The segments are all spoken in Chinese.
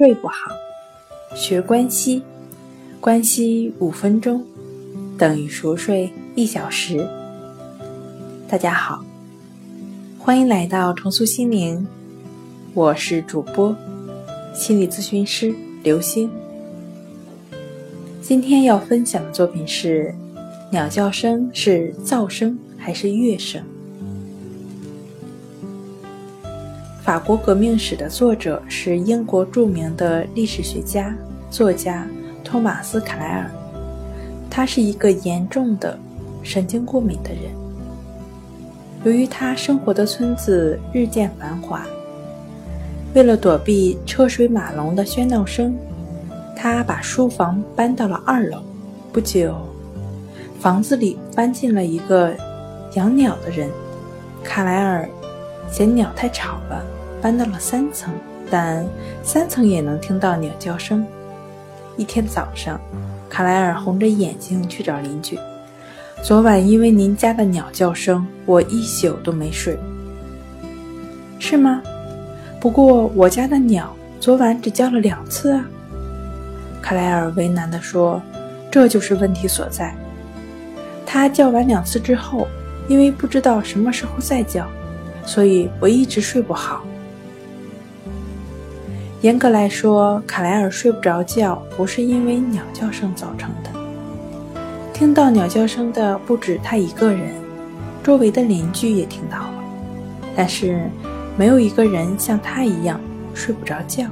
睡不好，学关西，关西五分钟等于熟睡一小时。大家好，欢迎来到重塑心灵，我是主播心理咨询师刘星。今天要分享的作品是：鸟叫声是噪声还是乐声？法国革命史的作者是英国著名的历史学家、作家托马斯·卡莱尔。他是一个严重的神经过敏的人。由于他生活的村子日渐繁华，为了躲避车水马龙的喧闹声，他把书房搬到了二楼。不久，房子里搬进了一个养鸟的人。卡莱尔嫌鸟太吵了。搬到了三层，但三层也能听到鸟叫声。一天早上，卡莱尔红着眼睛去找邻居。昨晚因为您家的鸟叫声，我一宿都没睡。是吗？不过我家的鸟昨晚只叫了两次啊。卡莱尔为难地说：“这就是问题所在。它叫完两次之后，因为不知道什么时候再叫，所以我一直睡不好。”严格来说，卡莱尔睡不着觉不是因为鸟叫声造成的。听到鸟叫声的不止他一个人，周围的邻居也听到了，但是没有一个人像他一样睡不着觉。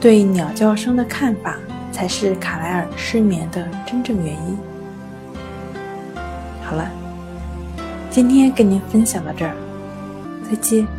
对鸟叫声的看法才是卡莱尔失眠的真正原因。好了，今天跟您分享到这儿，再见。